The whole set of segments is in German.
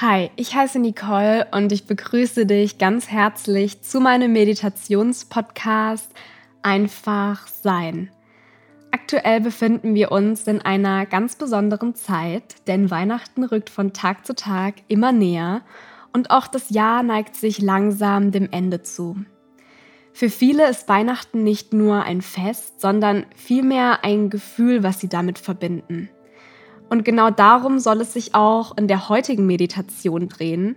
Hi, ich heiße Nicole und ich begrüße dich ganz herzlich zu meinem Meditationspodcast Einfach Sein. Aktuell befinden wir uns in einer ganz besonderen Zeit, denn Weihnachten rückt von Tag zu Tag immer näher und auch das Jahr neigt sich langsam dem Ende zu. Für viele ist Weihnachten nicht nur ein Fest, sondern vielmehr ein Gefühl, was sie damit verbinden. Und genau darum soll es sich auch in der heutigen Meditation drehen,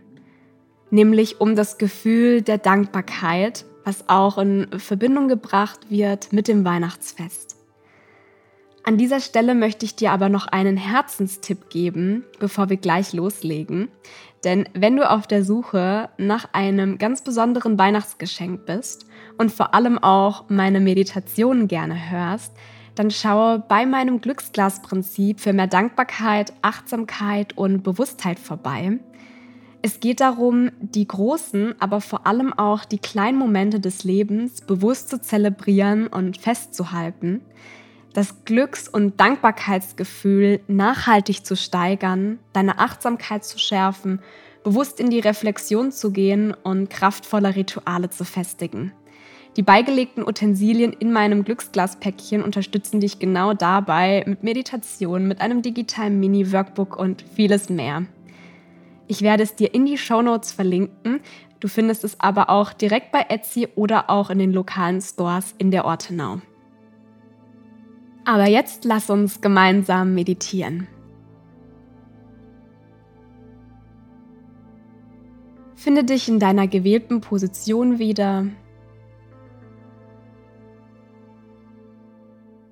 nämlich um das Gefühl der Dankbarkeit, was auch in Verbindung gebracht wird mit dem Weihnachtsfest. An dieser Stelle möchte ich dir aber noch einen Herzenstipp geben, bevor wir gleich loslegen. Denn wenn du auf der Suche nach einem ganz besonderen Weihnachtsgeschenk bist und vor allem auch meine Meditationen gerne hörst, dann schaue bei meinem Glücksglasprinzip für mehr Dankbarkeit, Achtsamkeit und Bewusstheit vorbei. Es geht darum, die großen, aber vor allem auch die kleinen Momente des Lebens bewusst zu zelebrieren und festzuhalten, das Glücks- und Dankbarkeitsgefühl nachhaltig zu steigern, deine Achtsamkeit zu schärfen, bewusst in die Reflexion zu gehen und kraftvolle Rituale zu festigen. Die beigelegten Utensilien in meinem Glücksglaspäckchen unterstützen dich genau dabei mit Meditation, mit einem digitalen Mini-Workbook und vieles mehr. Ich werde es dir in die Show Notes verlinken. Du findest es aber auch direkt bei Etsy oder auch in den lokalen Stores in der Ortenau. Aber jetzt lass uns gemeinsam meditieren. Finde dich in deiner gewählten Position wieder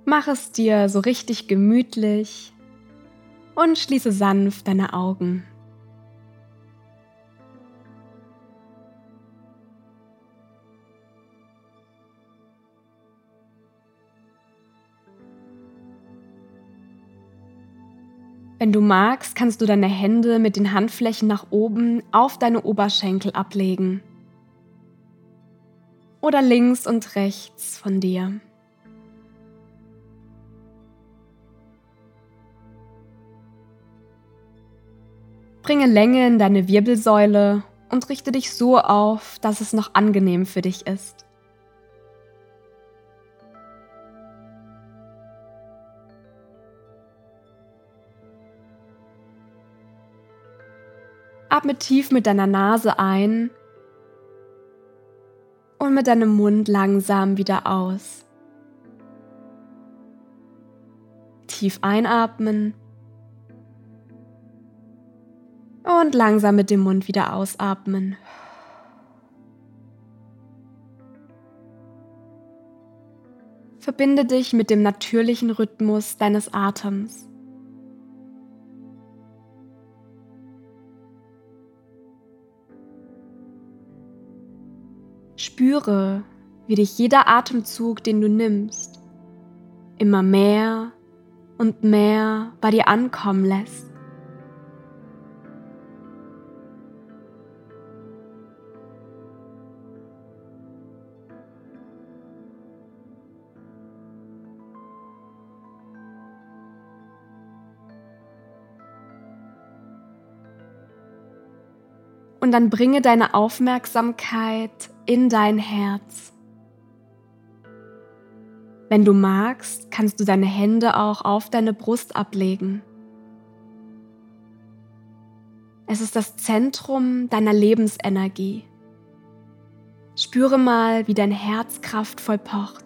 Mach es dir so richtig gemütlich und schließe sanft deine Augen. Wenn du magst, kannst du deine Hände mit den Handflächen nach oben auf deine Oberschenkel ablegen. Oder links und rechts von dir. Bringe Länge in deine Wirbelsäule und richte dich so auf, dass es noch angenehm für dich ist. Atme tief mit deiner Nase ein und mit deinem Mund langsam wieder aus. Tief einatmen Und langsam mit dem Mund wieder ausatmen. Verbinde dich mit dem natürlichen Rhythmus deines Atems. Spüre, wie dich jeder Atemzug, den du nimmst, immer mehr und mehr bei dir ankommen lässt. Und dann bringe deine Aufmerksamkeit in dein Herz. Wenn du magst, kannst du deine Hände auch auf deine Brust ablegen. Es ist das Zentrum deiner Lebensenergie. Spüre mal, wie dein Herz kraftvoll pocht.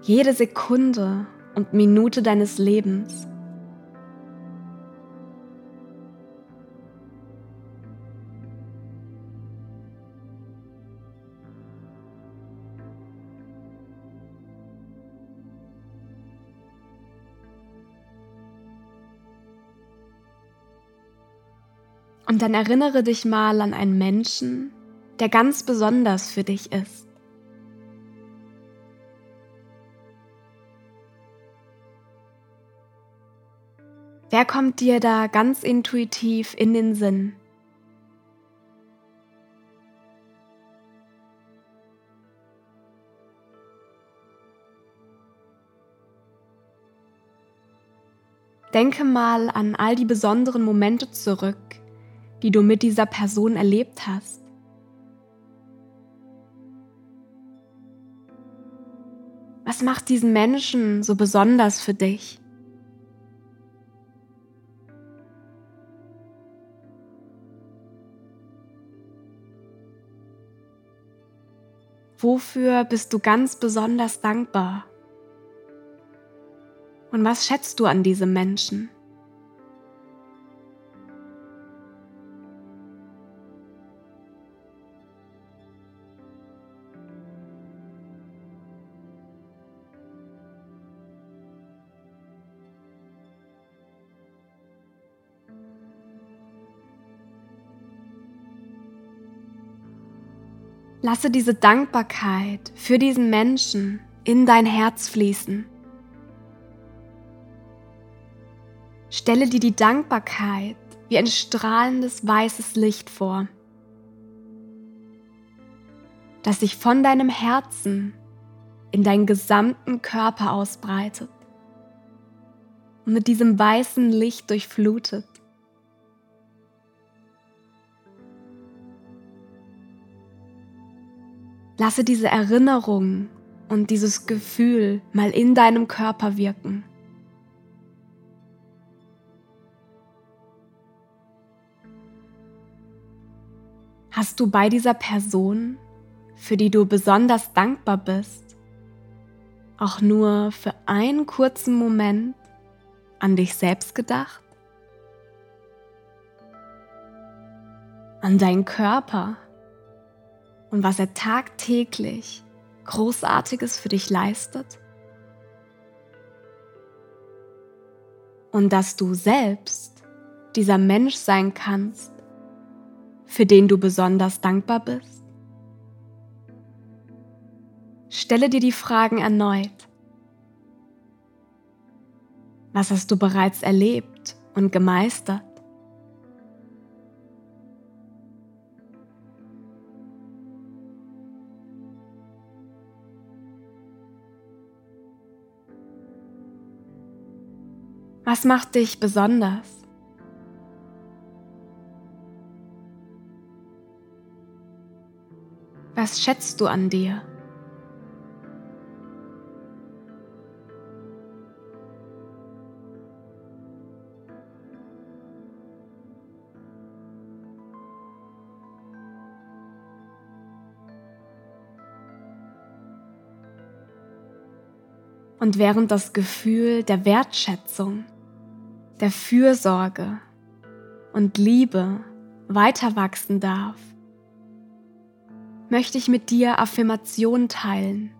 Jede Sekunde und Minute deines Lebens Und dann erinnere dich mal an einen Menschen, der ganz besonders für dich ist. Wer kommt dir da ganz intuitiv in den Sinn? Denke mal an all die besonderen Momente zurück, die du mit dieser Person erlebt hast. Was macht diesen Menschen so besonders für dich? Wofür bist du ganz besonders dankbar? Und was schätzt du an diesem Menschen? Lasse diese Dankbarkeit für diesen Menschen in dein Herz fließen. Stelle dir die Dankbarkeit wie ein strahlendes weißes Licht vor, das sich von deinem Herzen in deinen gesamten Körper ausbreitet und mit diesem weißen Licht durchflutet. Lasse diese Erinnerung und dieses Gefühl mal in deinem Körper wirken. Hast du bei dieser Person, für die du besonders dankbar bist, auch nur für einen kurzen Moment an dich selbst gedacht? An deinen Körper? Und was er tagtäglich Großartiges für dich leistet? Und dass du selbst dieser Mensch sein kannst, für den du besonders dankbar bist? Stelle dir die Fragen erneut. Was hast du bereits erlebt und gemeistert? Was macht dich besonders? Was schätzt du an dir? Und während das Gefühl der Wertschätzung der Fürsorge und Liebe weiter wachsen darf, möchte ich mit dir Affirmationen teilen,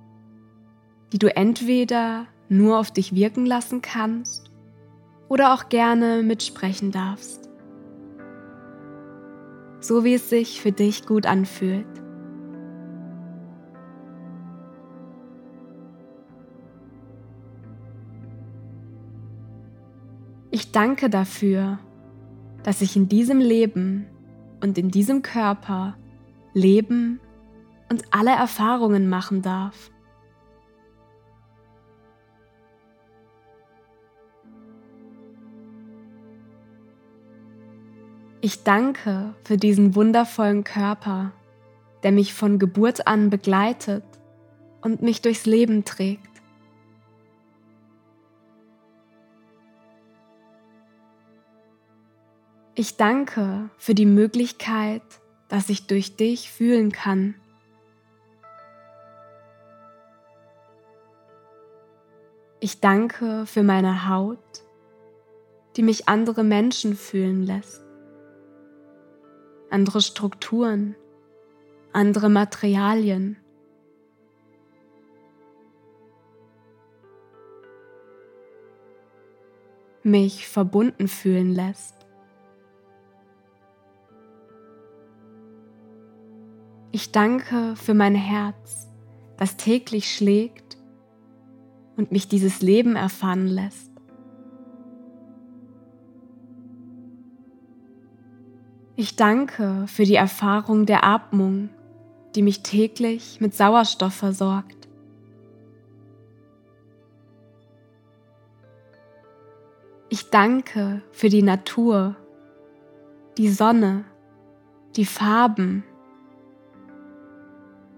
die du entweder nur auf dich wirken lassen kannst oder auch gerne mitsprechen darfst, so wie es sich für dich gut anfühlt. Danke dafür, dass ich in diesem Leben und in diesem Körper leben und alle Erfahrungen machen darf. Ich danke für diesen wundervollen Körper, der mich von Geburt an begleitet und mich durchs Leben trägt. Ich danke für die Möglichkeit, dass ich durch dich fühlen kann. Ich danke für meine Haut, die mich andere Menschen fühlen lässt. Andere Strukturen, andere Materialien. Mich verbunden fühlen lässt. Ich danke für mein Herz, das täglich schlägt und mich dieses Leben erfahren lässt. Ich danke für die Erfahrung der Atmung, die mich täglich mit Sauerstoff Ich danke für die Natur, die Sonne, die Farben,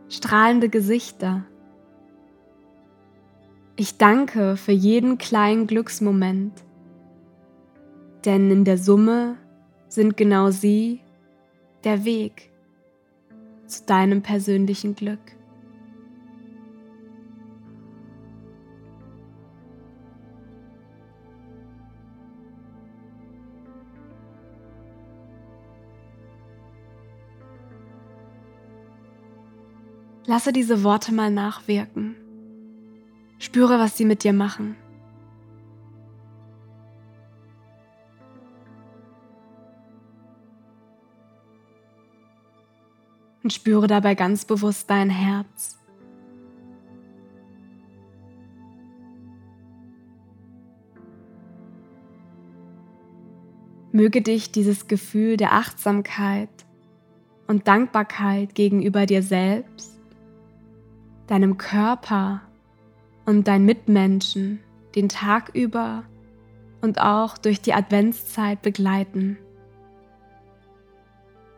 strahlende Gesichter. Ich danke für jeden kleinen Glücksmoment, denn in der Summe sind genau sie der Weg zu deinem persönlichen Glück. Lasse diese Worte mal nachwirken. Spüre, was sie mit dir machen. Und spüre dabei ganz bewusst dein Herz. Möge dich dieses Gefühl der Achtsamkeit und Dankbarkeit gegenüber dir selbst deinem Körper und deinen Mitmenschen den Tag über und auch durch die Adventszeit begleiten.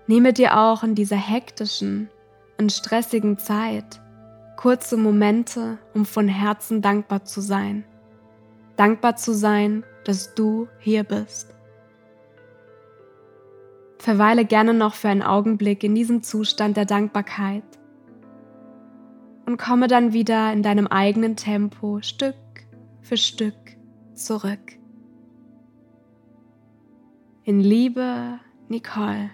Nehme dir auch in dieser hektischen und stressigen Zeit kurze Momente, um von Herzen dankbar zu sein. Dankbar zu sein, dass du hier bist. Verweile gerne noch für einen Augenblick in diesem Zustand der Dankbarkeit und komme dann wieder in deinem eigenen Tempo Stück für Stück zurück. In Liebe, Nicole.